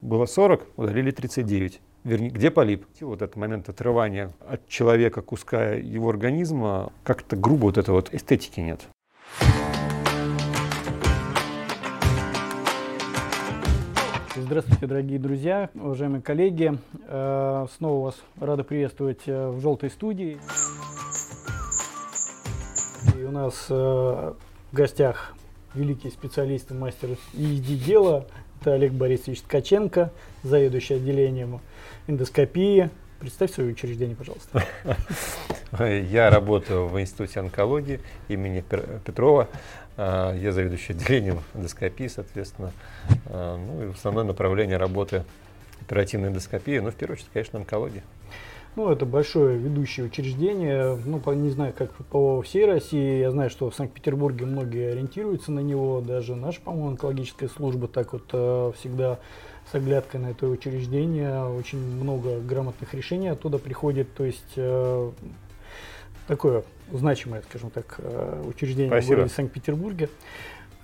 Было 40, удалили 39. Вернее, где полип? Вот этот момент отрывания от человека куска его организма, как-то грубо вот это вот эстетики нет. Здравствуйте, дорогие друзья, уважаемые коллеги. Э, снова вас рада приветствовать э, в «Желтой студии». И у нас э, в гостях великий специалист и мастер езди дела это Олег Борисович Ткаченко, заведующий отделением эндоскопии. Представь свое учреждение, пожалуйста. Я работаю в Институте онкологии имени Петрова. А, я заведующий отделением эндоскопии, соответственно. А, ну и основное направление работы оперативной эндоскопии, ну, в первую очередь, конечно, онкология. Ну, это большое ведущее учреждение. Ну, не знаю, как по всей России. Я знаю, что в Санкт-Петербурге многие ориентируются на него. Даже наша, по-моему, онкологическая служба так вот э, всегда с оглядкой на это учреждение. Очень много грамотных решений оттуда приходит. То есть э, такое значимое, скажем так, э, учреждение Спасибо. в городе Санкт-Петербурге.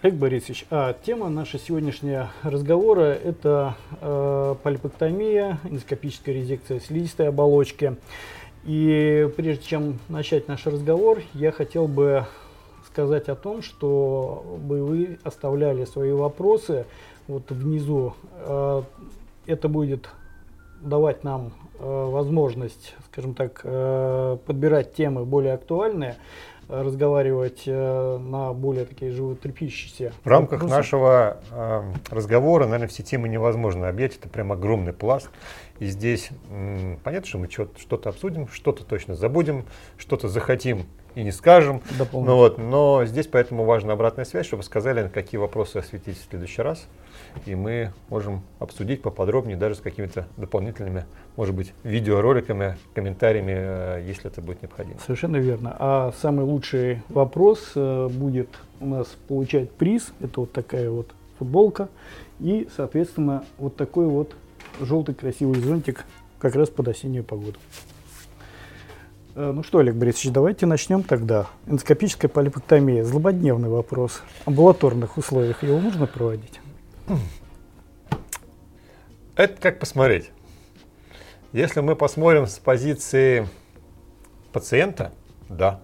Олег Борисович, а тема нашего сегодняшнего разговора – это э, полипэктомия, эндоскопическая резекция слизистой оболочки. И прежде чем начать наш разговор, я хотел бы сказать о том, что бы вы оставляли свои вопросы вот внизу. Э, это будет давать нам э, возможность, скажем так, э, подбирать темы более актуальные разговаривать э, на более такие животрепещущие. В рамках вопросы. нашего э, разговора, наверное, все темы невозможно объять. Это прям огромный пласт. И здесь понятно, что мы что-то обсудим, что-то точно забудем, что-то захотим и не скажем. Ну, вот, но здесь поэтому важна обратная связь, чтобы сказали, какие вопросы осветить в следующий раз и мы можем обсудить поподробнее даже с какими-то дополнительными, может быть, видеороликами, комментариями, э, если это будет необходимо. Совершенно верно. А самый лучший вопрос э, будет у нас получать приз. Это вот такая вот футболка и, соответственно, вот такой вот желтый красивый зонтик как раз под осеннюю погоду. Э, ну что, Олег Борисович, давайте начнем тогда. Эндоскопическая полипэктомия. Злободневный вопрос. В амбулаторных условиях его можно проводить? Это как посмотреть. Если мы посмотрим с позиции пациента, да.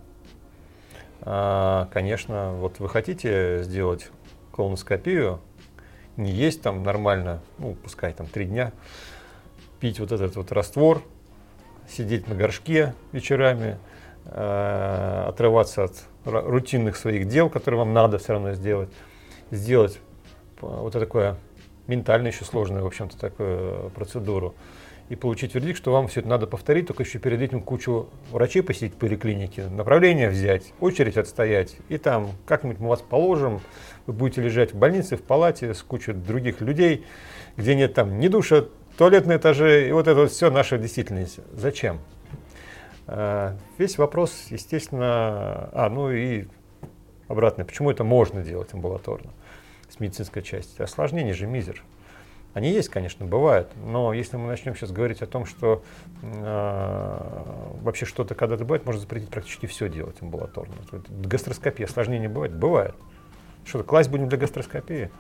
А, конечно, вот вы хотите сделать колоноскопию, не есть там нормально, ну, пускай там три дня, пить вот этот вот раствор, сидеть на горшке вечерами, э, отрываться от рутинных своих дел, которые вам надо все равно сделать, сделать вот это такое ментально еще сложную, в общем-то, такую процедуру. И получить вердикт, что вам все это надо повторить, только еще перед этим кучу врачей посетить в поликлинике, направление взять, очередь отстоять, и там как-нибудь мы вас положим, вы будете лежать в больнице, в палате с кучей других людей, где нет там ни душа, туалет на этаже, и вот это вот все наша действительность. Зачем? А, весь вопрос, естественно, а, ну и обратно, почему это можно делать амбулаторно? С медицинской части. Осложнения же мизер. Они есть, конечно, бывают, но если мы начнем сейчас говорить о том, что э, вообще что-то когда-то бывает, можно запретить практически все делать амбулаторно. Гастроскопия, осложнения бывает? Бывает. Что-то класть будем для гастроскопии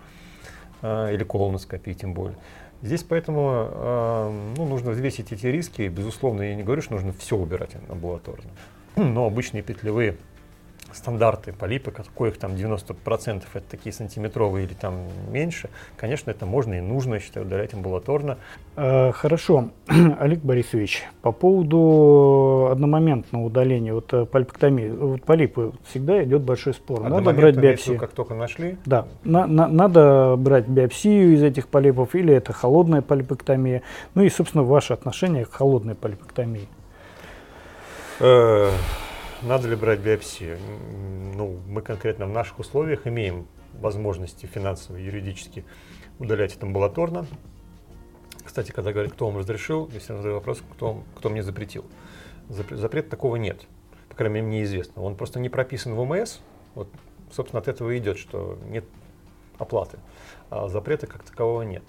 э, или колоноскопии тем более. Здесь поэтому э, ну, нужно взвесить эти риски. Безусловно, я не говорю, что нужно все убирать амбулаторно. Но обычные петлевые стандарты полипы, коих там 90% это такие сантиметровые или там меньше, конечно, это можно и нужно, я считаю, удалять амбулаторно. Э, хорошо. Олег Борисович, по поводу одномоментного удаления, вот э, полипэктомии, вот полипы всегда идет большой спор. Надо брать биопсию. Как только нашли? Да. На, на, надо брать биопсию из этих полипов или это холодная полипэктомия. Ну и, собственно, ваше отношение к холодной полипэктомии. Надо ли брать биопсию? Ну, мы конкретно в наших условиях имеем возможности финансовые, юридически удалять это амбулаторно. Кстати, когда говорят, кто вам разрешил, если я задаю вопрос, кто, кто мне запретил. Запрет, такого нет. По крайней мере, мне известно. Он просто не прописан в ОМС. Вот, собственно, от этого и идет, что нет оплаты. А запрета как такового нет.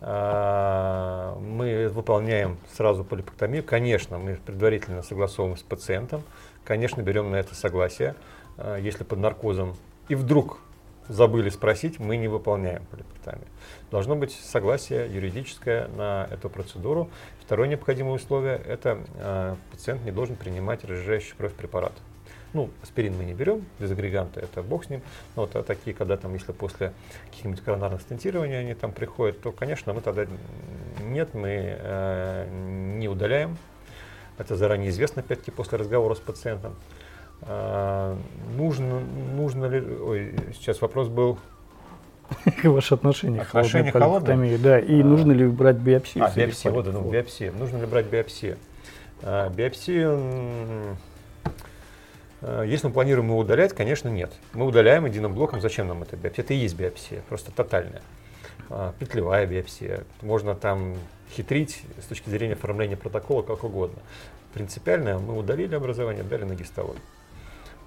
А, мы выполняем сразу полипэктомию. Конечно, мы предварительно согласовываем с пациентом, конечно, берем на это согласие, а, если под наркозом и вдруг забыли спросить, мы не выполняем полипектомию. Должно быть согласие юридическое на эту процедуру. Второе необходимое условие – это э, пациент не должен принимать разжижающий кровь препарат. Ну, аспирин мы не берем, дезагреганты, это бог с ним. Но вот а такие, когда там, если после каких-нибудь коронарных стентирований они там приходят, то, конечно, мы тогда нет, мы э, не удаляем. Это заранее известно, опять-таки, после разговора с пациентом. Э, нужно, нужно ли... Ой, сейчас вопрос был... Ваше отношение к холодной? Да, и а, нужно ли брать биопсию? А, биопсию, вот, ну, биопсия. Нужно ли брать биопсию? А, биопсию Э, если мы планируем его удалять, конечно, нет. Мы удаляем единым блоком. Зачем нам это биопсия? Это и есть биопсия, просто тотальная. А, петлевая биопсия. Можно там хитрить с точки зрения оформления протокола как угодно. Принципиально мы удалили образование, дали на гистологию.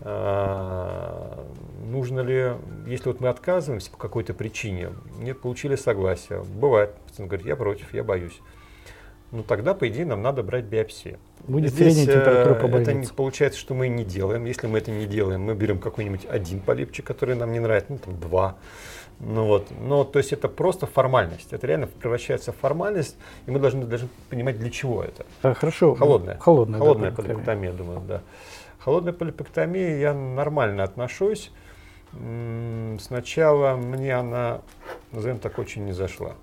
А, нужно ли, если вот мы отказываемся по какой-то причине, не получили согласия, бывает, пациент говорит, я против, я боюсь ну тогда, по идее, нам надо брать биопсию. Будет Здесь, температура по больнице. Это не, получается, что мы не делаем. Если мы это не делаем, мы берем какой-нибудь один полипчик, который нам не нравится, ну там два. Ну вот, но то есть это просто формальность. Это реально превращается в формальность, и мы должны, должны понимать, для чего это. А, хорошо. Холодная. Холодная, Холодная да, полипектомия, думаю, да. Холодная полипектомия я нормально отношусь. Сначала мне она, назовем так, очень не зашла.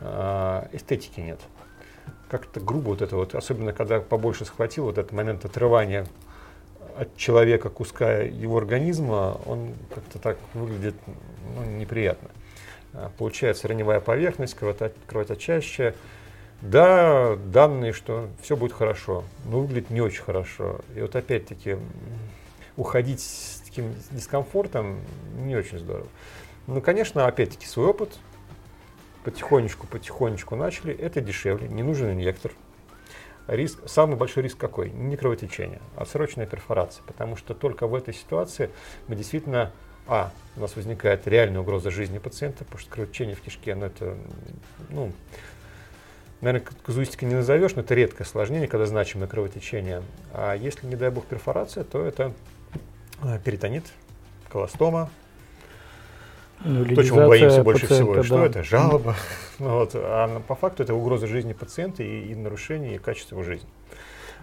А, эстетики нет как-то грубо вот это вот, особенно когда побольше схватил вот этот момент отрывания от человека куска его организма, он как-то так выглядит ну, неприятно. А, получается раневая поверхность, кровоточащая. Да, данные, что все будет хорошо, но выглядит не очень хорошо. И вот опять-таки уходить с таким дискомфортом не очень здорово. Ну, конечно, опять-таки свой опыт, потихонечку, потихонечку начали, это дешевле, не нужен инъектор. Риск, самый большой риск какой? Не кровотечение, а срочная перфорация. Потому что только в этой ситуации мы действительно, а, у нас возникает реальная угроза жизни пациента, потому что кровотечение в кишке, ну это, ну, наверное, казуистика не назовешь, но это редкое осложнение, когда значимое кровотечение. А если, не дай бог, перфорация, то это э, перитонит, колостома, ну, То, чего мы боимся больше всего, да. что это? Жалоба. ну, вот, а по факту это угроза жизни пациента и, и нарушение качества его жизни.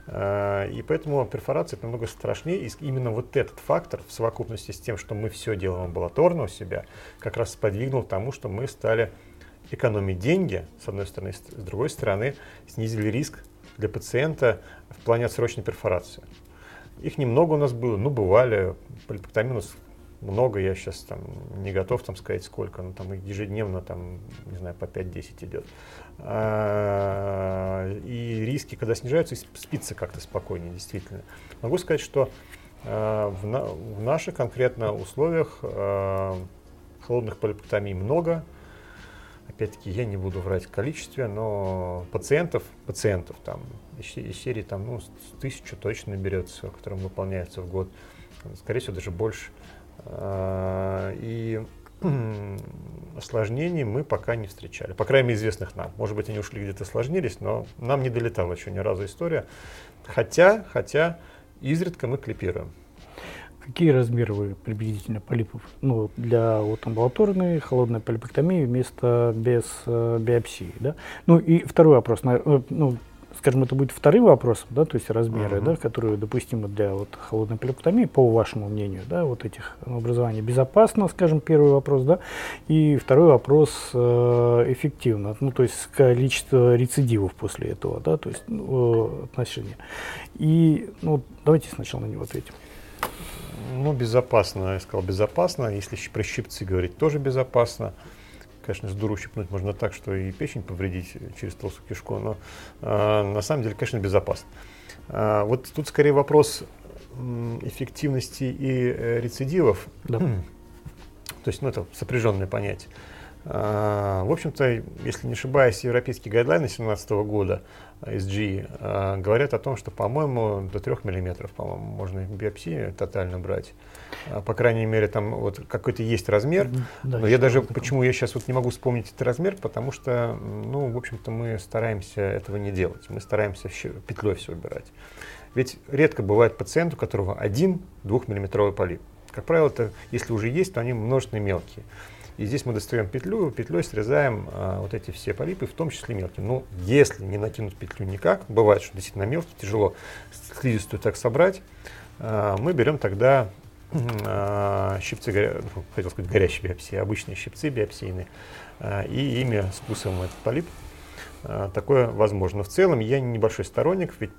А, и поэтому перфорация намного страшнее. И именно вот этот фактор в совокупности с тем, что мы все делаем амбулаторно у себя, как раз сподвигнул к тому, что мы стали экономить деньги, с одной стороны, с другой стороны, снизили риск для пациента в плане отсрочной перфорации. Их немного у нас было, ну, бывали, полипектомия у нас много, я сейчас там не готов там сказать сколько, но там ежедневно там, не знаю, по 5-10 идет. А, и риски, когда снижаются, спится как-то спокойнее, действительно. Могу сказать, что а, в, на, в наших конкретно условиях а, холодных полипектомий много. Опять-таки, я не буду врать в количестве, но пациентов, пациентов там из серии там, ну, тысячу точно берется, которым выполняется в год. Скорее всего, даже больше. А, и осложнений мы пока не встречали. По крайней мере, известных нам. Может быть, они ушли где-то осложнились, но нам не долетала еще ни разу история. Хотя, хотя изредка мы клипируем. Какие размеры вы приблизительно полипов? Ну, для вот амбулаторной холодной полипектомии вместо без э, биопсии, да? Ну и второй вопрос. Э, ну, скажем, это будет вторым вопросом, да, то есть размеры, uh-huh. да, которые допустимы для вот холодной полиптомии, по вашему мнению, да, вот этих образований безопасно, скажем, первый вопрос, да, и второй вопрос э, эффективно, ну, то есть количество рецидивов после этого, да, то есть э, отношения. И, ну, давайте сначала на него ответим. Ну, безопасно, я сказал, безопасно. Если про щипцы говорить, тоже безопасно. Конечно, с дуру щипнуть можно так, что и печень повредить через толстую кишку, но э, на самом деле, конечно, безопасно. А, вот тут скорее вопрос эффективности и э, рецидивов. Да. То есть, ну, это сопряженное понятие. А, в общем-то, если не ошибаюсь, европейские гайдлайны 2017 года SG говорят о том, что, по-моему, до 3 мм, по-моему, можно биопсии тотально брать. А, по крайней мере, там вот какой-то есть размер. Да, но я даже, такое. почему я сейчас вот не могу вспомнить этот размер, потому что, ну, в общем-то, мы стараемся этого не делать. Мы стараемся петлей все убирать. Ведь редко бывает пациент, у которого один двухмиллиметровый полип как правило, это, если уже есть, то они множественные мелкие. И здесь мы достаем петлю, петлей срезаем а, вот эти все полипы, в том числе мелкие. Но если не накинуть петлю никак, бывает, что действительно мелкие, тяжело слизистую так собрать, а, мы берем тогда щипцы, горя... Ну, хотел сказать горящие биопсии, обычные щипцы биопсийные, а, и ими спусываем этот полип. А, такое возможно. В целом я небольшой сторонник, ведь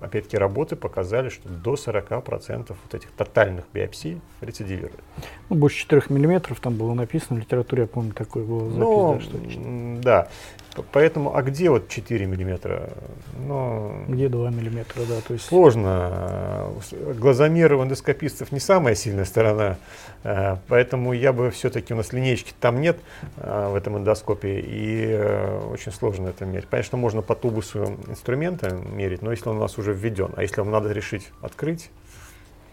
опять-таки, работы показали, что до 40% вот этих тотальных биопсий рецидивируют. Ну, больше 4 миллиметров там было написано, в литературе, я помню, такое было запись, ну, да, что Да, поэтому, а где вот 4 миллиметра? Ну, где 2 миллиметра, да, то есть... Сложно. Глазомер у эндоскопистов не самая сильная сторона, э, поэтому я бы все-таки, у нас линейки там нет э, в этом эндоскопе, и э, очень сложно это мерить. Конечно, можно по тубусу инструмента мерить, но если он нас уже введен, а если вам надо решить открыть,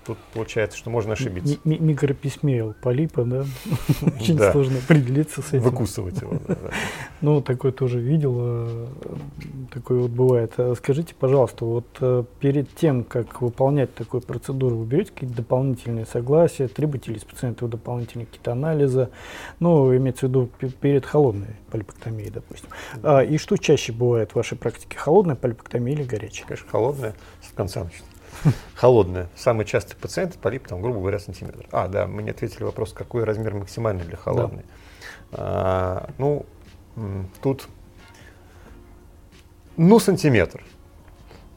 тут получается, что можно ошибиться. М- микрописьмел полипа, да? Очень да. сложно определиться с этим. Выкусывать его. Да, да. Ну, такое тоже видел, э, такое вот бывает. А скажите, пожалуйста, вот э, перед тем, как выполнять такую процедуру, вы берете какие-то дополнительные согласия, требуете ли с пациента дополнительные какие-то анализы, ну, имеется в виду перед холодной полипоктомией, допустим. А, и что чаще бывает в вашей практике, холодная полипоктомия или горячая? Конечно, холодная, в конце начнется холодная. Самый частый пациент полип, там, грубо говоря, сантиметр. А, да, мы не ответили вопрос, какой размер максимальный для холодной. Да. А, ну, тут, ну, сантиметр.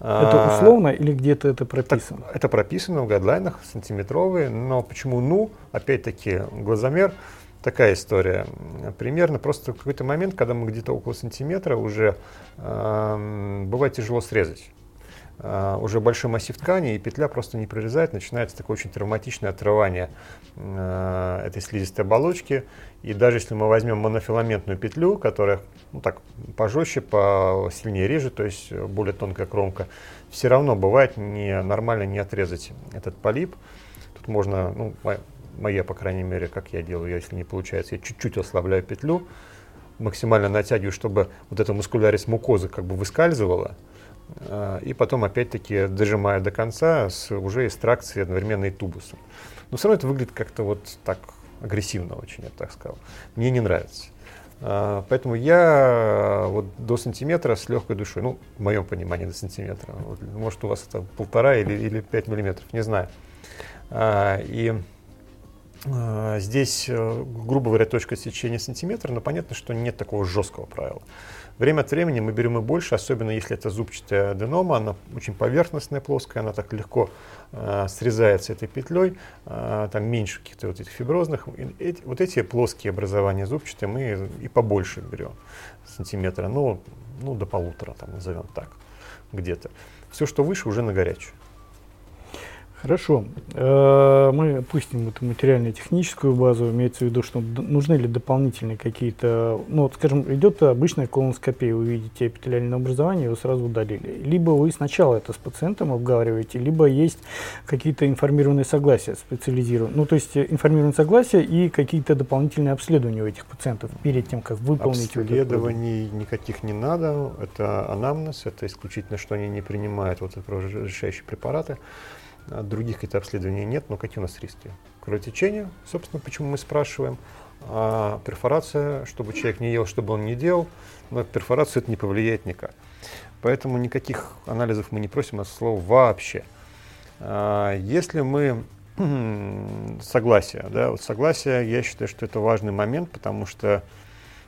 Это а, условно или где-то это прописано? Так, это прописано в гайдлайнах, сантиметровые, но почему ну? Опять-таки, глазомер, такая история. Примерно просто в какой-то момент, когда мы где-то около сантиметра, уже э, бывает тяжело срезать. Uh, уже большой массив ткани, и петля просто не прорезает, начинается такое очень травматичное отрывание uh, этой слизистой оболочки. И даже если мы возьмем монофиламентную петлю, которая ну, так пожестче, посильнее режет, то есть более тонкая кромка, все равно бывает не, нормально не отрезать этот полип. Тут можно, ну, моя, по крайней мере, как я делаю, если не получается, я чуть-чуть ослабляю петлю, максимально натягиваю, чтобы вот эта мускулярис мукозы как бы выскальзывала, а, и потом опять-таки дожимая до конца с уже экстракцией одновременно и тубусом. Но все равно это выглядит как-то вот так агрессивно очень, я бы так сказал. Мне не нравится. А, поэтому я вот до сантиметра с легкой душой, ну, в моем понимании до сантиметра, вот, может у вас это полтора или, или пять миллиметров, не знаю. А, и здесь, э, грубо говоря, точка сечения сантиметра, но понятно, что нет такого жесткого правила. Время от времени мы берем и больше, особенно если это зубчатая аденома, она очень поверхностная, плоская, она так легко э, срезается этой петлей, э, там меньше каких-то вот этих фиброзных. И эти, вот эти плоские образования зубчатые мы и побольше берем, сантиметра, ну, ну до полутора, там, назовем так, где-то. Все, что выше, уже на горячую. Хорошо. Э, мы опустим эту материально-техническую базу, имеется в виду, что нужны ли дополнительные какие-то, ну, вот, скажем, идет обычная колоноскопия, вы видите эпителиальное образование, его сразу удалили. Либо вы сначала это с пациентом обговариваете, либо есть какие-то информированные согласия специализированные. Ну, то есть информированные согласия и какие-то дополнительные обследования у этих пациентов перед тем, как выполнить Обследований никаких не надо, это анамнез, это исключительно, что они не принимают вот разрешающие препараты. А других каких-то обследований нет, но какие у нас риски? Кровотечение, собственно, почему мы спрашиваем. А перфорация, чтобы человек не ел, чтобы он не делал, но перфорацию это не повлияет никак. Поэтому никаких анализов мы не просим от слова вообще. А если мы согласие, да, вот согласие, я считаю, что это важный момент, потому что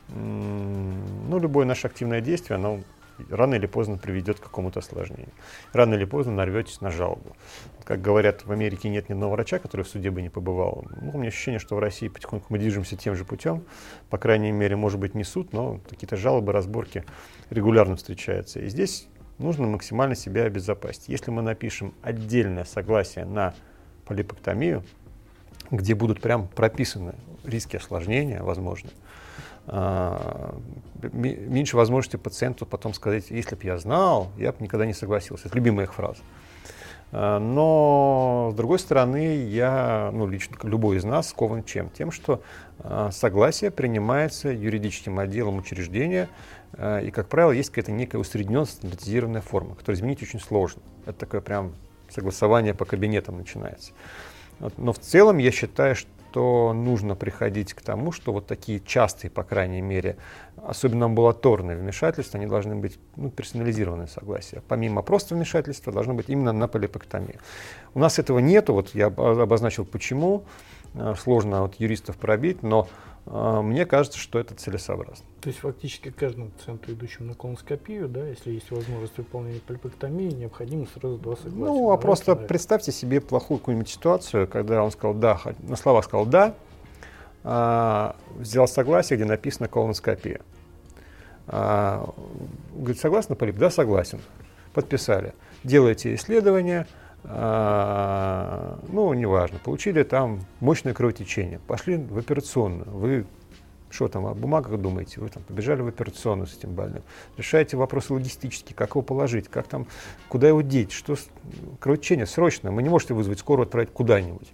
ну, любое наше активное действие, оно рано или поздно приведет к какому-то осложнению. Рано или поздно нарветесь на жалобу. Как говорят, в Америке нет ни одного врача, который в суде бы не побывал. Ну, у меня ощущение, что в России потихоньку мы движемся тем же путем. По крайней мере, может быть, не суд, но какие-то жалобы, разборки регулярно встречаются. И здесь нужно максимально себя обезопасить. Если мы напишем отдельное согласие на полипоктомию, где будут прям прописаны риски осложнения возможные, а, меньше возможности пациенту потом сказать, если бы я знал, я бы никогда не согласился. Это любимая их фраза. А, но, с другой стороны, я, ну, лично любой из нас скован чем? Тем, что а, согласие принимается юридическим отделом учреждения, и, как правило, есть какая-то некая усредненная стандартизированная форма, которую изменить очень сложно. Это такое прям согласование по кабинетам начинается. Но в целом я считаю, что нужно приходить к тому, что вот такие частые, по крайней мере, особенно амбулаторные вмешательства, они должны быть ну, персонализированные согласия. Помимо просто вмешательства, должно быть именно на полипектомию. У нас этого нету, вот я обозначил почему, сложно вот юристов пробить, но э, мне кажется, что это целесообразно. То есть фактически каждому пациенту, идущему на колоноскопию, да, если есть возможность выполнения полипектомии, необходимо сразу два согласия. Ну, а просто человека. представьте себе плохую какую-нибудь ситуацию, когда он сказал «да», на слова сказал «да», а, взял согласие, где написано колоноскопия. А, говорит, согласен полип? Да, согласен. Подписали. Делаете исследование, ну, неважно, получили там мощное кровотечение, пошли в операционную, вы что там, о бумагах думаете? Вы там побежали в операционную с этим больным. Решаете вопросы логистические, как его положить, как там, куда его деть, что кровотечение срочно. Мы не можете вызвать скорую, отправить куда-нибудь.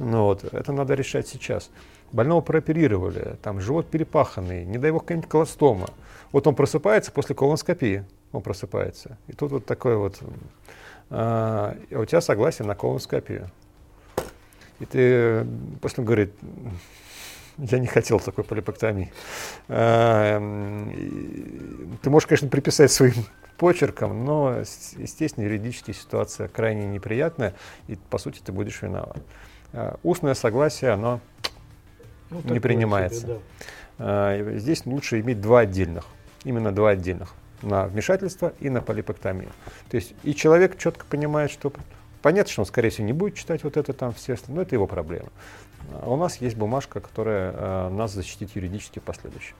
Ну, вот, это надо решать сейчас. Больного прооперировали, там живот перепаханный, не дай бог какая-нибудь колостома. Вот он просыпается после колоноскопии, он просыпается. И тут вот такое вот, а, у тебя согласие на колоноскопию. И ты после говорит, я не хотел такой полипектомии. А, ты можешь, конечно, приписать своим почерком, но, естественно, юридически ситуация крайне неприятная, и, по сути, ты будешь виноват. А, устное согласие, оно ну, не принимается. Себе, да. А, здесь лучше иметь два отдельных, именно два отдельных, на вмешательство и на полипектомию. То есть и человек четко понимает, что понятно, что он, скорее всего, не будет читать вот это там все, но это его проблема. А у нас есть бумажка, которая э, нас защитит юридически в последующем.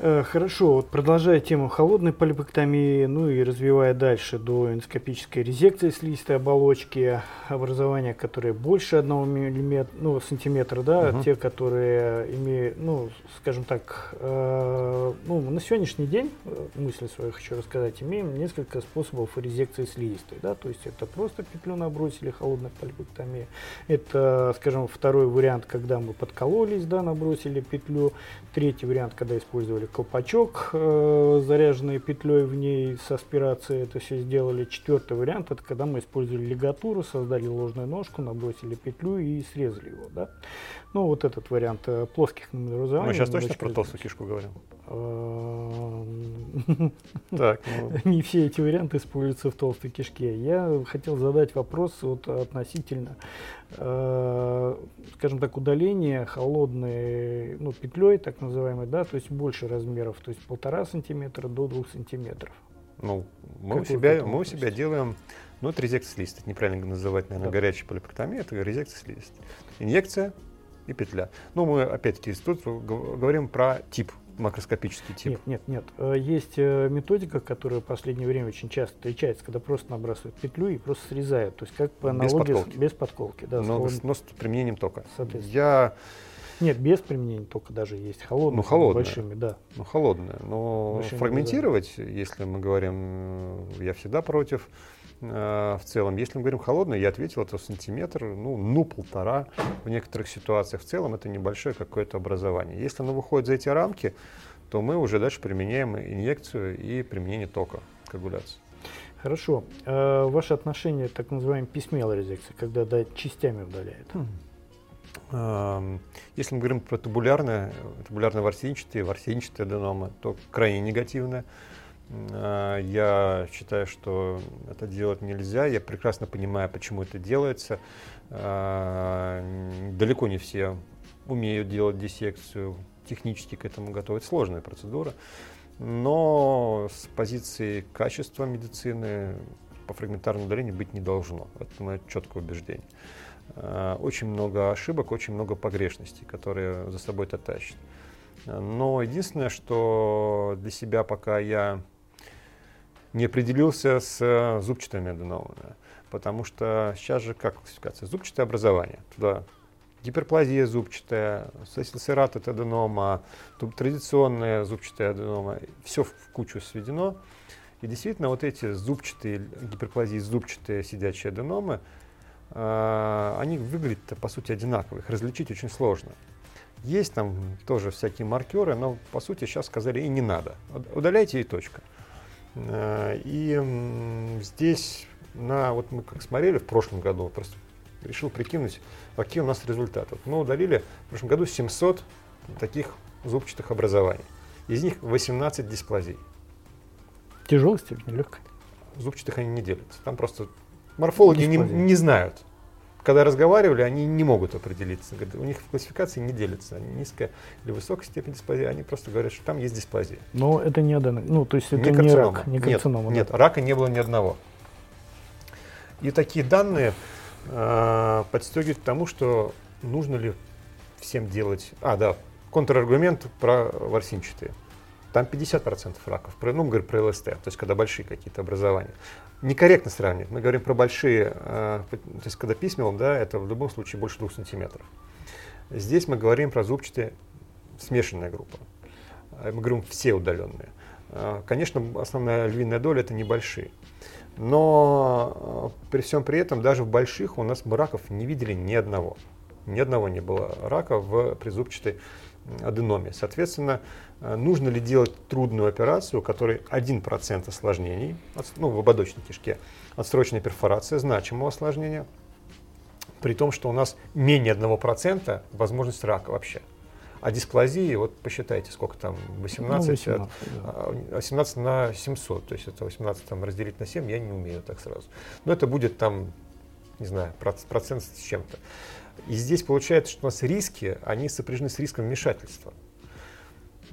Э, хорошо, вот продолжая тему холодной полипектомии, ну и развивая дальше до эндоскопической резекции слизистой оболочки, образования, которые больше 1 мм, ну, сантиметра, да, угу. те, которые имеют, ну, скажем так, э, ну, на сегодняшний день, э, мысли свою хочу рассказать, имеем несколько способов резекции слизистой, да, то есть это просто петлю набросили, холодная полипектомия, это, скажем, второй вариант, когда мы подкололись, да, набросили петлю, третий вариант, когда использовали колпачок, э, заряженный петлей в ней с аспирацией, это все сделали. Четвертый вариант, это когда мы использовали лигатуру, создали ложную ножку, набросили петлю и срезали его. Да? Ну, вот этот вариант э, плоских номеризований. Мы сейчас точно про толстую кишку говорим? Эм, так, ну. Не все эти варианты используются в толстой кишке. Я хотел задать вопрос вот относительно, э, скажем так, удаления холодной ну, петлей, так называемой, да, то есть больше размеров, то есть полтора сантиметра до двух сантиметров. Ну, мы у себя, мы у себя делаем, ну, это резекция слизистой, неправильно называть, наверное, да. горячая полипектомия, это резекция слизистой. Инъекция и петля. Ну, мы опять-таки тут говорим про тип макроскопический тип? Нет, нет, нет. Э, есть э, методика, которая в последнее время очень часто встречается, когда просто набрасывают петлю и просто срезают. То есть как по аналогии без подколки. Без подколки да, но, с, но с применением тока. Я... Нет, без применения тока даже есть. Холодные, ну, холодная. большими, да. Ну, холодная. Но большими фрагментировать, да. если мы говорим, я всегда против. Э, в целом. Если мы говорим холодное, я ответил, это сантиметр, ну, ну полтора в некоторых ситуациях. В целом это небольшое какое-то образование. Если оно выходит за эти рамки, то мы уже дальше применяем инъекцию и применение тока, коагуляции. Хорошо. А ваше отношение к так называемой письмелой резекции, когда да, частями удаляет? Хм. Если мы говорим про тубулярное, тубулярно-ворсинчатые, ворсинчатые аденомы, то крайне негативное. А, я считаю, что это делать нельзя. Я прекрасно понимаю, почему это делается. А, далеко не все умеют делать диссекцию, технически к этому готовы. сложная процедура. Но с позиции качества медицины по фрагментарному удалению быть не должно. Это мое четкое убеждение. А, очень много ошибок, очень много погрешностей, которые за собой это тащит. Но единственное, что для себя пока я не определился с э, зубчатыми аденомами. Потому что сейчас же как классификация? Зубчатое образование. Туда гиперплазия зубчатая, сосилсерат это аденома, традиционная зубчатая аденома. Все в кучу сведено. И действительно вот эти зубчатые, гиперплазии зубчатые сидячие аденомы, э, они выглядят по сути одинаковые, их различить очень сложно. Есть там тоже всякие маркеры, но по сути сейчас сказали и не надо. Удаляйте и точка. Э, и здесь, на, вот мы как смотрели в прошлом году, просто решил прикинуть, какие у нас результаты. Вот мы удалили в прошлом году 700 таких зубчатых образований. Из них 18 дисплазий. Тяжелая степень, легкая? Зубчатых они не делятся. Там просто морфологи не, не знают. Когда разговаривали, они не могут определиться. У них в классификации не делятся. низкая или высокая степень дисплазии. Они просто говорят, что там есть дисплазия. Но это не аден... Ну, то есть это не, не рак, не карцинома. Нет, да? нет, рака не было ни одного. И такие данные э, подстегивают к тому, что нужно ли всем делать... А, да, контраргумент про ворсинчатые. Там 50% раков, ну, мы говорим про ЛСТ, то есть когда большие какие-то образования. Некорректно сравнивать. Мы говорим про большие, э, то есть когда письмел, да, это в любом случае больше 2 сантиметров. Здесь мы говорим про зубчатые смешанная группа. Э, мы говорим все удаленные. Э, конечно, основная львиная доля это небольшие. Но при всем при этом даже в больших у нас мы раков не видели ни одного. Ни одного не было рака в призубчатой аденоме. Соответственно, нужно ли делать трудную операцию, у которой 1% осложнений, ну, в ободочной кишке, отсроченная перфорация, значимого осложнения, при том, что у нас менее 1% возможность рака вообще. А дисплазии, вот посчитайте, сколько там, 18, ну, 18, да. 18 а, на 700, то есть это 18 там, разделить на 7, я не умею так сразу. Но это будет там, не знаю, процент с чем-то. И здесь получается, что у нас риски, они сопряжены с риском вмешательства.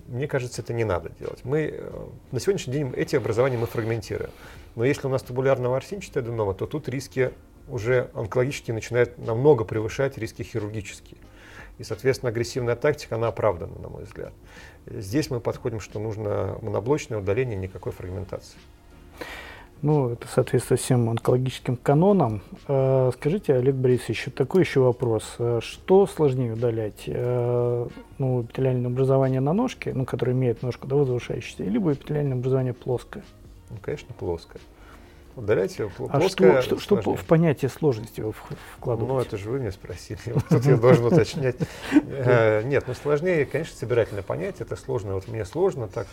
Мне кажется, это не надо делать. Мы э, на сегодняшний день эти образования мы фрагментируем. Но если у нас тубулярно-ворсинчатая аденома, то тут риски уже онкологические начинают намного превышать риски хирургические. И, соответственно, агрессивная тактика, она оправдана, на мой взгляд. Здесь мы подходим, что нужно моноблочное удаление, никакой фрагментации. Ну, это соответствует всем онкологическим канонам. Э, скажите, Олег Борисович, такой еще вопрос. Э, что сложнее удалять? Э, ну, эпителиальное образование на ножке, ну, которое имеет ножку да, возвышающуюся, либо эпителиальное образование плоское? Ну, конечно, плоское. Удалять ее а плоское. Что, что, что в понятие сложности вы вкладываете? Ну, это же вы меня спросили. Вот тут я должен уточнять. Нет, ну сложнее, конечно, собирательное понятие. Это сложно. Вот мне сложно так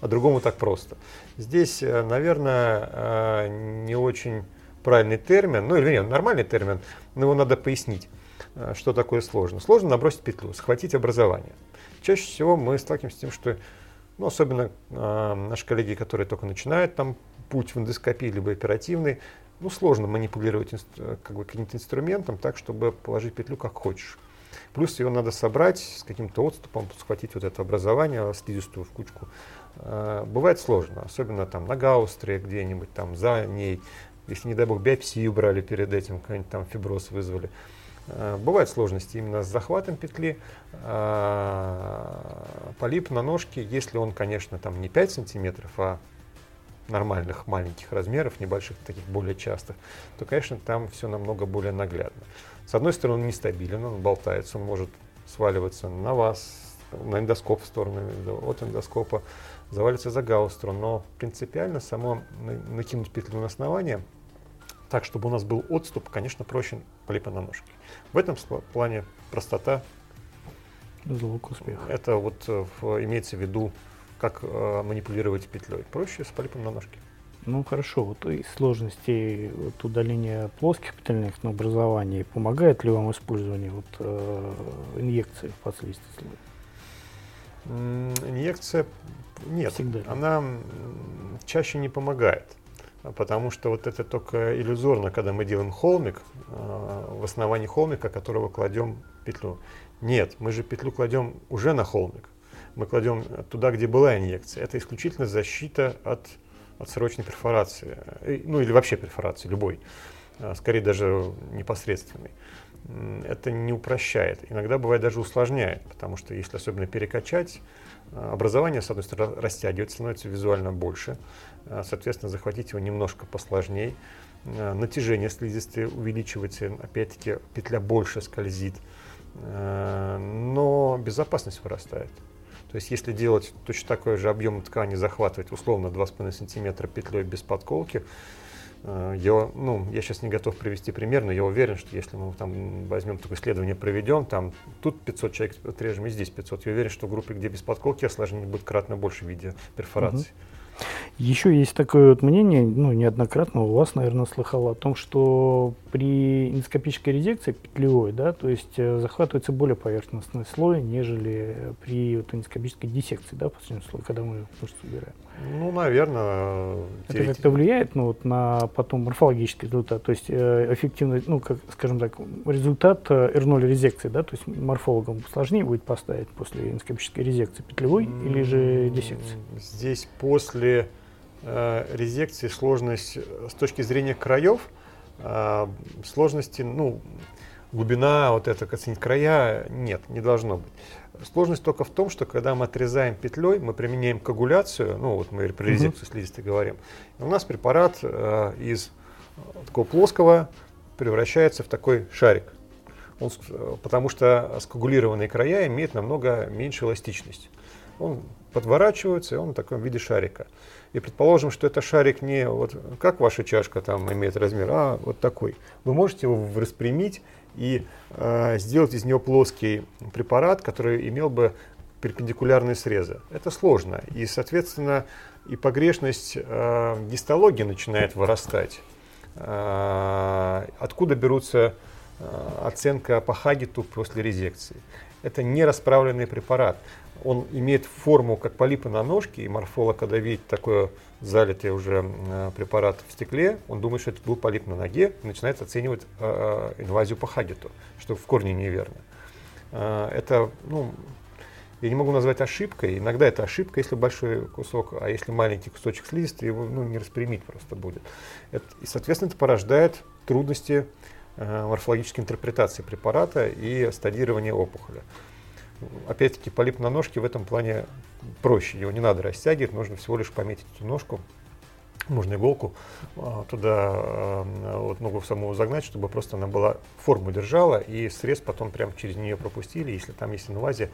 а другому так просто. Здесь, э, наверное, э, не очень правильный термин, ну или нет, нормальный термин, но его надо пояснить, э, что такое сложно. Сложно набросить петлю, схватить образование. Чаще всего мы сталкиваемся с тем, что, ну, особенно наши коллеги, которые только начинают там путь в эндоскопии, либо оперативный, ну, сложно манипулировать как бы, каким-то инструментом так, чтобы положить петлю как хочешь. Плюс ее надо собрать с каким-то отступом, схватить вот это образование слизистую в кучку, бывает сложно, особенно там на гаустре где-нибудь там за ней, если, не дай бог, биопсию брали перед этим, какой-нибудь там фиброз вызвали. Э, бывают сложности именно с захватом петли. Э, полип на ножке, если он, конечно, там не 5 сантиметров, а нормальных маленьких размеров, небольших, таких более частых, то, конечно, там все намного более наглядно. С одной стороны, он нестабилен, он болтается, он может сваливаться на вас, на эндоскоп в сторону от эндоскопа, завалится за гаустру, но принципиально само накинуть петлю на основание, так, чтобы у нас был отступ, конечно, проще полипа на ножке. В этом плане простота. Залог успеха. Это вот э, в, имеется в виду, как э, манипулировать петлей. Проще с полипом на ножке. Ну хорошо, вот из сложностей вот, удаления плоских петельных образований помогает ли вам использование вот, э, инъекции в подслизистый слой? Инъекция нет, Всегда. она чаще не помогает. Потому что вот это только иллюзорно, когда мы делаем холмик, а, в основании холмика, которого кладем петлю. Нет, мы же петлю кладем уже на холмик. Мы кладем туда, где была инъекция. Это исключительно защита от отсрочной перфорации. Э, ну или вообще перфорации, любой. А, скорее даже непосредственной это не упрощает. Иногда бывает даже усложняет, потому что если особенно перекачать, э, образование, с одной стороны, растягивается, становится визуально больше, э, соответственно, захватить его немножко посложнее, э, натяжение слизистой увеличивается, опять-таки петля больше скользит, но безопасность вырастает. То есть если делать точно такой же объем ткани, захватывать условно 2,5 см петлей без подколки, Э, я, ну, я сейчас не готов привести пример, но я уверен, что если мы там возьмем такое исследование, проведем, там тут 500 человек отрежем и здесь 500, я уверен, что в группе, где без подколки, осложнений будет кратно больше в виде перфорации. Угу. Еще есть такое вот мнение, ну, неоднократно у вас, наверное, слыхал о том, что при эндоскопической резекции петлевой, да, то есть э, захватывается более поверхностный слой, нежели при вот, эндоскопической диссекции, да, последний слой, когда мы мышцу убираем. Ну, наверное. Это как-то влияет ну, вот, на потом морфологический результат, то есть э, эффективный, ну, как, скажем так, результат э, R0 резекции, да, то есть морфологам сложнее будет поставить после эндоскопической резекции петлевой или же диссекции? Здесь после Э, резекции сложность э, с точки зрения краев, э, сложности, ну, глубина, вот это, оценить края, нет, не должно быть. Сложность только в том, что когда мы отрезаем петлей, мы применяем коагуляцию, ну вот мы про резекцию uh-huh. слизистой говорим, у нас препарат э, из такого плоского превращается в такой шарик. Он, потому что скоагулированные края имеют намного меньше эластичность. Он подворачивается, и он в таком виде шарика и предположим, что это шарик не вот как ваша чашка там имеет размер, а вот такой. Вы можете его распрямить и э, сделать из него плоский препарат, который имел бы перпендикулярные срезы. Это сложно. И, соответственно, и погрешность э, гистологии начинает вырастать. Э, откуда берутся оценка по Хагиту после резекции? Это не расправленный препарат он имеет форму как полипы на ножке, и морфолог, когда видит такое залитый уже э, препарат в стекле, он думает, что это был полип на ноге, и начинает оценивать э, э, инвазию по Хагету, что в корне неверно. Это, ну, я не могу назвать ошибкой. Иногда это ошибка, если большой кусок, а если маленький кусочек слизистой, его ну, не распрямить просто будет. Это, и, соответственно, это порождает трудности морфологической интерпретации препарата и стадирования опухоли опять-таки полип на ножке в этом плане проще. Его не надо растягивать, нужно всего лишь пометить эту ножку. Можно иголку а, туда, а, вот ногу в саму загнать, чтобы просто она была форму держала, и срез потом прям через нее пропустили. Если там есть инвазия,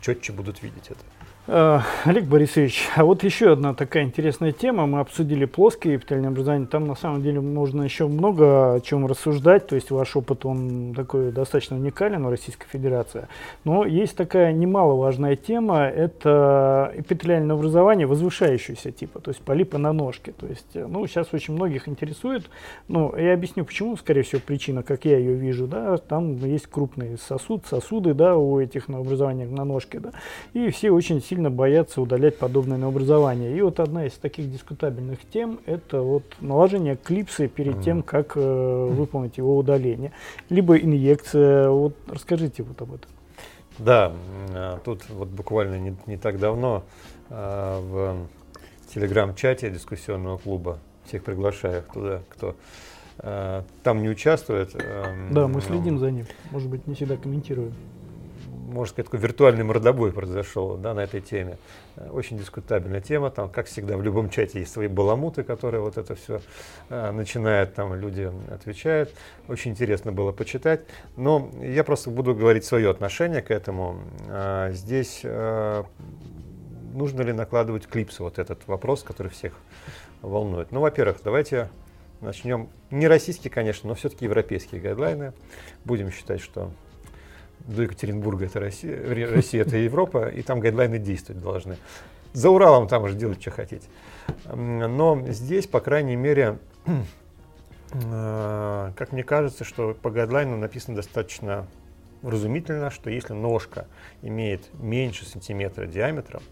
четче будут видеть это. Э, Олег Борисович, а вот еще одна такая интересная тема. Мы обсудили плоские эпителиальные образования. Там на самом деле можно еще много о чем рассуждать. То есть ваш опыт, он такой достаточно уникален у Российской Федерации. Но есть такая немаловажная тема. Это эпителиальное образование возвышающегося типа. То есть полипы на ножке. То есть, э, ну, сейчас очень многих интересует. Ну, я объясню, почему, скорее всего, причина, как я ее вижу. Да, там есть крупный сосуд, сосуды, да, у этих образований на ножке, да. И все очень сильно сильно боятся удалять подобное образование. И вот одна из таких дискутабельных тем – это вот наложение клипсы перед тем, как э, выполнить его удаление. Либо инъекция. Вот расскажите вот об этом. Да, а, тут вот буквально не, не так давно э, в телеграм-чате дискуссионного клуба, всех приглашаю туда, кто э, там не участвует. Э, да, мы следим за ним, может быть, не всегда комментируем можно сказать, такой виртуальный мордобой произошел да, на этой теме. Очень дискутабельная тема. Там, как всегда, в любом чате есть свои баламуты, которые вот это все э, начинают, там люди отвечают. Очень интересно было почитать. Но я просто буду говорить свое отношение к этому. Э, здесь э, нужно ли накладывать клипсы? Вот этот вопрос, который всех волнует. Ну, во-первых, давайте начнем. Не российские, конечно, но все-таки европейские гайдлайны. Будем считать, что до Екатеринбурга это Россия, Россия это Европа, и там гайдлайны действовать должны. За Уралом там уже делать, что хотите. Но здесь, по крайней мере, э, как мне кажется, что по гайдлайну написано достаточно разумительно, что если ножка имеет меньше сантиметра диаметром,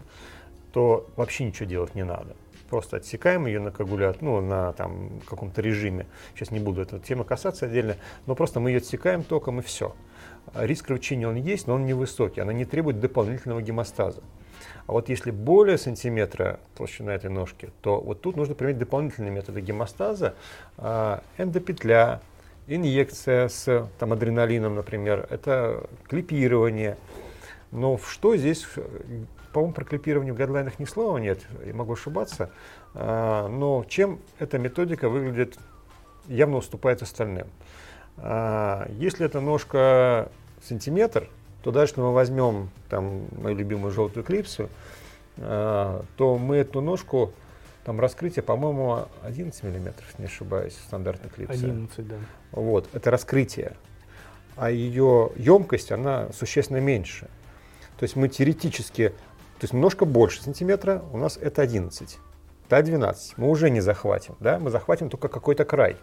то вообще ничего делать не надо. Просто отсекаем ее на коагулят, ну, на там, каком-то режиме. Сейчас не буду эту тему касаться отдельно, но просто мы ее отсекаем током и все. Риск кровотечения он есть, но он невысокий, она не требует дополнительного гемостаза. А вот если более сантиметра толщина этой ножки, то вот тут нужно применять дополнительные методы гемостаза, а, эндопетля, инъекция с там, адреналином, например, это клипирование. Но что здесь, по-моему, про клипирование в гайдлайнах ни слова нет, я могу ошибаться, а, но чем эта методика выглядит, явно уступает остальным. А, если эта ножка сантиметр, то дальше мы возьмем там мою любимую желтую клипсу, а, то мы эту ножку, там раскрытие, по-моему, 11 миллиметров, не ошибаюсь, стандартной клипсы. 11, да. Вот, это раскрытие. А ее емкость, она существенно меньше. То есть мы теоретически, то есть ножка больше сантиметра, у нас это 11. Т-12 мы уже не захватим, да, мы захватим только какой-то край.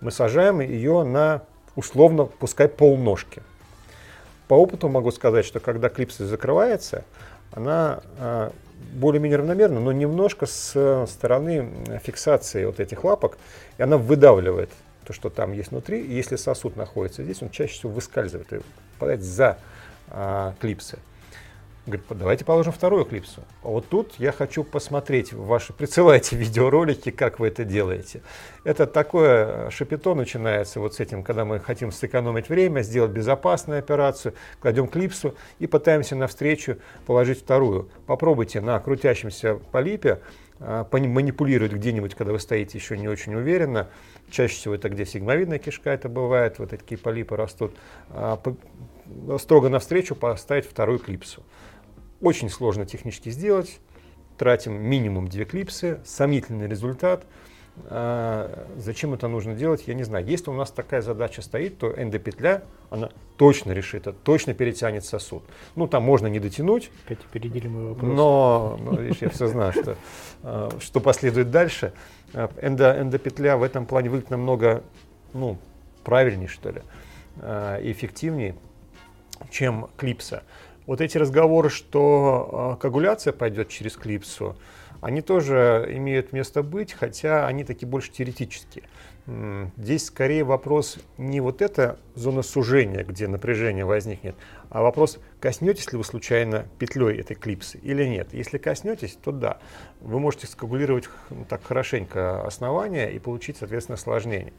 Мы сажаем ее на условно, пускай полножки. По опыту могу сказать, что когда клипса закрывается, она а, более-менее равномерно, но немножко с стороны фиксации вот этих лапок, и она выдавливает то, что там есть внутри. И если сосуд находится здесь, он чаще всего выскальзывает и попадает за а, клипсы. Говорит, давайте положим вторую клипсу. Вот тут я хочу посмотреть ваши, присылайте видеоролики, как вы это делаете. Это такое шапито начинается вот с этим, когда мы хотим сэкономить время, сделать безопасную операцию, кладем клипсу и пытаемся навстречу положить вторую. Попробуйте на крутящемся полипе а, манипулировать где-нибудь, когда вы стоите еще не очень уверенно. Чаще всего это где сигмовидная кишка это бывает, вот такие полипы растут. А, строго навстречу поставить вторую клипсу. Очень сложно технически сделать. Тратим минимум две клипсы, сомнительный результат. А, зачем это нужно делать, я не знаю. Если у нас такая задача стоит, то эндопетля, она точно решит, это точно перетянет сосуд. Ну, там можно не дотянуть. Опять опередили мой вопрос. Но, но видишь, я все знаю, что, а, что последует дальше. А, эндо, эндопетля в этом плане выглядит намного ну, правильнее, что ли, и эффективнее, чем клипса. Вот эти разговоры, что а, коагуляция пойдет через клипсу, они тоже имеют место быть, хотя они такие больше теоретические. Здесь скорее вопрос не вот эта зона сужения, где напряжение возникнет, а вопрос, коснетесь ли вы случайно петлей этой клипсы или нет. Если коснетесь, то да, вы можете скагулировать так хорошенько основание и получить, соответственно, осложнение.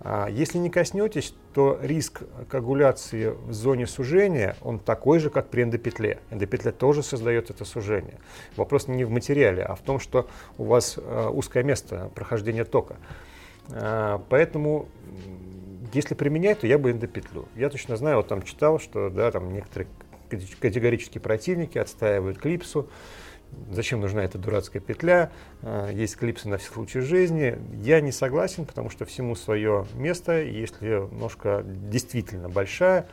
А если не коснетесь, то риск коагуляции в зоне сужения, он такой же, как при эндопетле. Эндопетля тоже создает это сужение. Вопрос не в материале, а в том, что у вас э, узкое место прохождения тока. А, поэтому, если применять, то я бы эндопетлю. Я точно знаю, вот там читал, что да, там некоторые категорические противники отстаивают клипсу, Зачем нужна эта дурацкая петля? А, есть клипсы на все случаи жизни. Я не согласен, потому что всему свое место. Если ножка действительно большая,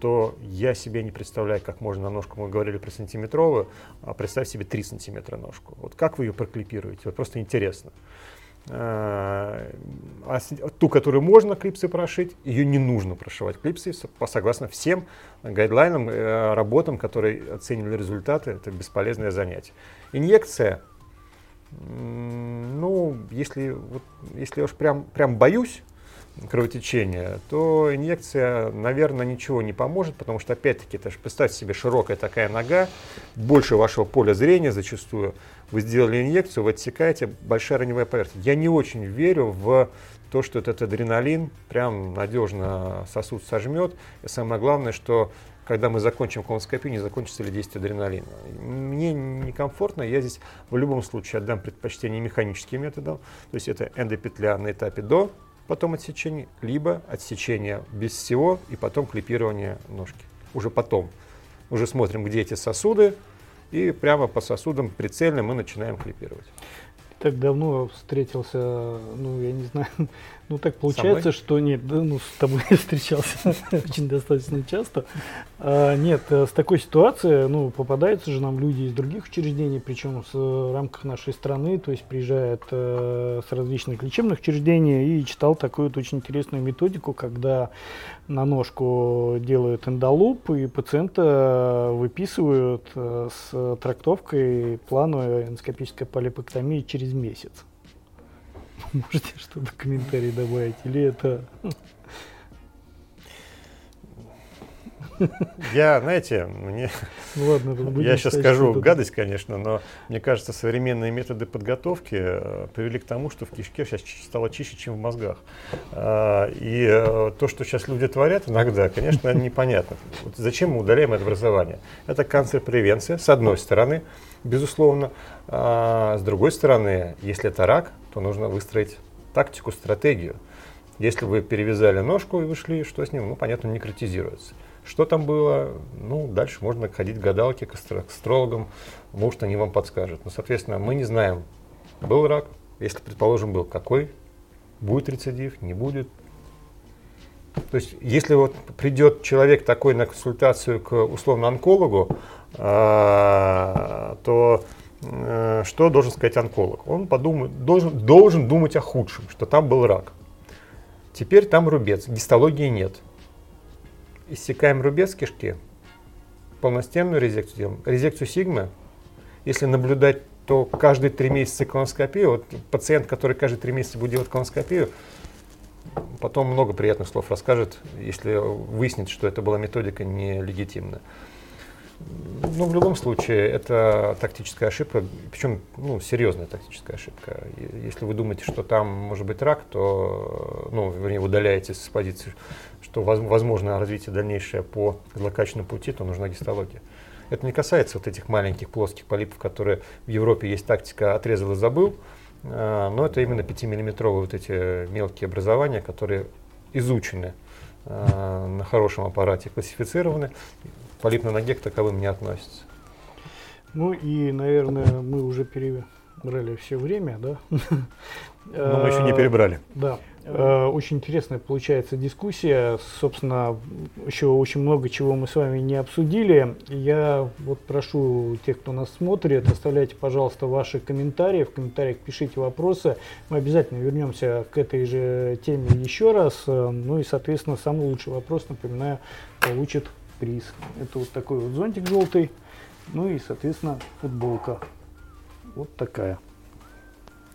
то я себе не представляю, как можно на ножку, мы говорили про сантиметровую, а представь себе 3 сантиметра ножку. Вот как вы ее проклипируете? Вот просто интересно. А, ту, которую можно клипсы прошить, ее не нужно прошивать клипсы, согласно всем гайдлайнам, э, работам, которые оценивали результаты, это бесполезное занятие. Инъекция, ну, если, вот, если я уж прям, прям боюсь, кровотечения, то инъекция, наверное, ничего не поможет, потому что, опять-таки, это, представьте себе широкая такая нога, больше вашего поля зрения зачастую. Вы сделали инъекцию, вы отсекаете, большая раневая поверхность. Я не очень верю в то, что этот адреналин прям надежно сосуд сожмет. И самое главное, что когда мы закончим колоноскопию, не закончится ли действие адреналина. Мне некомфортно, я здесь в любом случае отдам предпочтение механическим методам, то есть это эндопетля на этапе до потом отсечение, либо отсечение без всего и потом клипирование ножки. Уже потом. Уже смотрим, где эти сосуды, и прямо по сосудам прицельно мы начинаем клипировать. Так давно встретился, ну, я не знаю, ну так получается, что нет, да, ну с тобой встречался очень достаточно часто. А, нет, э, с такой ситуацией, ну, попадаются же нам люди из других учреждений, причем в э, рамках нашей страны, то есть приезжают э, с различных лечебных учреждений и читал такую вот очень интересную методику, когда на ножку делают эндолуп и пациента выписывают э, с трактовкой плановой эндоскопической полипэктомии через месяц. Можете что-то комментарий добавить? Или это... Я, знаете, мне... Ну ладно, я сейчас скажу гадость, конечно, но мне кажется, современные методы подготовки э, привели к тому, что в кишке сейчас стало чище, чем в мозгах. А, и э, то, что сейчас люди творят иногда, конечно, непонятно. Вот зачем мы удаляем это образование? Это канцер-превенция, с одной стороны, безусловно. А с другой стороны, если это рак, то нужно выстроить тактику, стратегию. Если вы перевязали ножку и вышли, что с ним? Ну, понятно, не критизируется. Что там было? Ну, дальше можно ходить к гадалке, к астрологам, может, они вам подскажут. Но, соответственно, мы не знаем, был рак, если, предположим, был, какой, будет рецидив, не будет. То есть, если вот придет человек такой на консультацию к условно онкологу, а, то что должен сказать онколог? Он подумает, должен, должен думать о худшем, что там был рак. Теперь там рубец, гистологии нет. Иссякаем рубец кишки, полностенную резекцию делаем. Резекцию сигмы, если наблюдать, то каждые три месяца колоноскопию, вот пациент, который каждые три месяца будет делать колоноскопию, потом много приятных слов расскажет, если выяснит, что это была методика нелегитимная. Ну, в любом случае, это тактическая ошибка, причем ну, серьезная тактическая ошибка. Если вы думаете, что там может быть рак, то, ну, вернее, удаляетесь с позиции, что возможно развитие дальнейшее по злокачественному пути, то нужна гистология. Это не касается вот этих маленьких плоских полипов, которые в Европе есть тактика «отрезал и забыл», а, но это именно 5-миллиметровые вот эти мелкие образования, которые изучены а, на хорошем аппарате, классифицированы. Полип на ноге к таковым не относится. Ну и, наверное, мы уже перебрали все время, да? Но мы еще не перебрали. Да. Э, очень интересная получается дискуссия. Собственно, еще очень много чего мы с вами не обсудили. Я вот прошу тех, кто нас смотрит, оставляйте, пожалуйста, ваши комментарии. В комментариях пишите вопросы. Мы обязательно вернемся к этой же теме еще раз. Ну и, соответственно, самый лучший вопрос, напоминаю, получит приз. Это вот такой вот зонтик желтый. Ну и, соответственно, футболка. Вот такая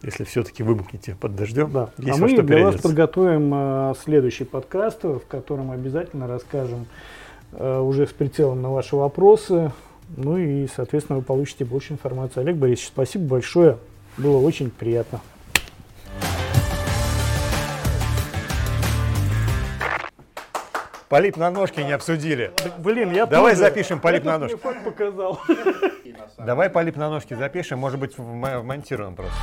если все-таки вымокнете под дождем. Да. Есть а мы для переодеться. вас подготовим э, следующий подкаст, в котором обязательно расскажем э, уже с прицелом на ваши вопросы. Ну и, соответственно, вы получите больше информации. Олег Борисович, спасибо большое. Было очень приятно. Полип на ножке не обсудили. Так, блин, я Давай тоже. запишем полип на ножке. показал. Давай полип на ножке запишем, может быть, вмонтируем просто.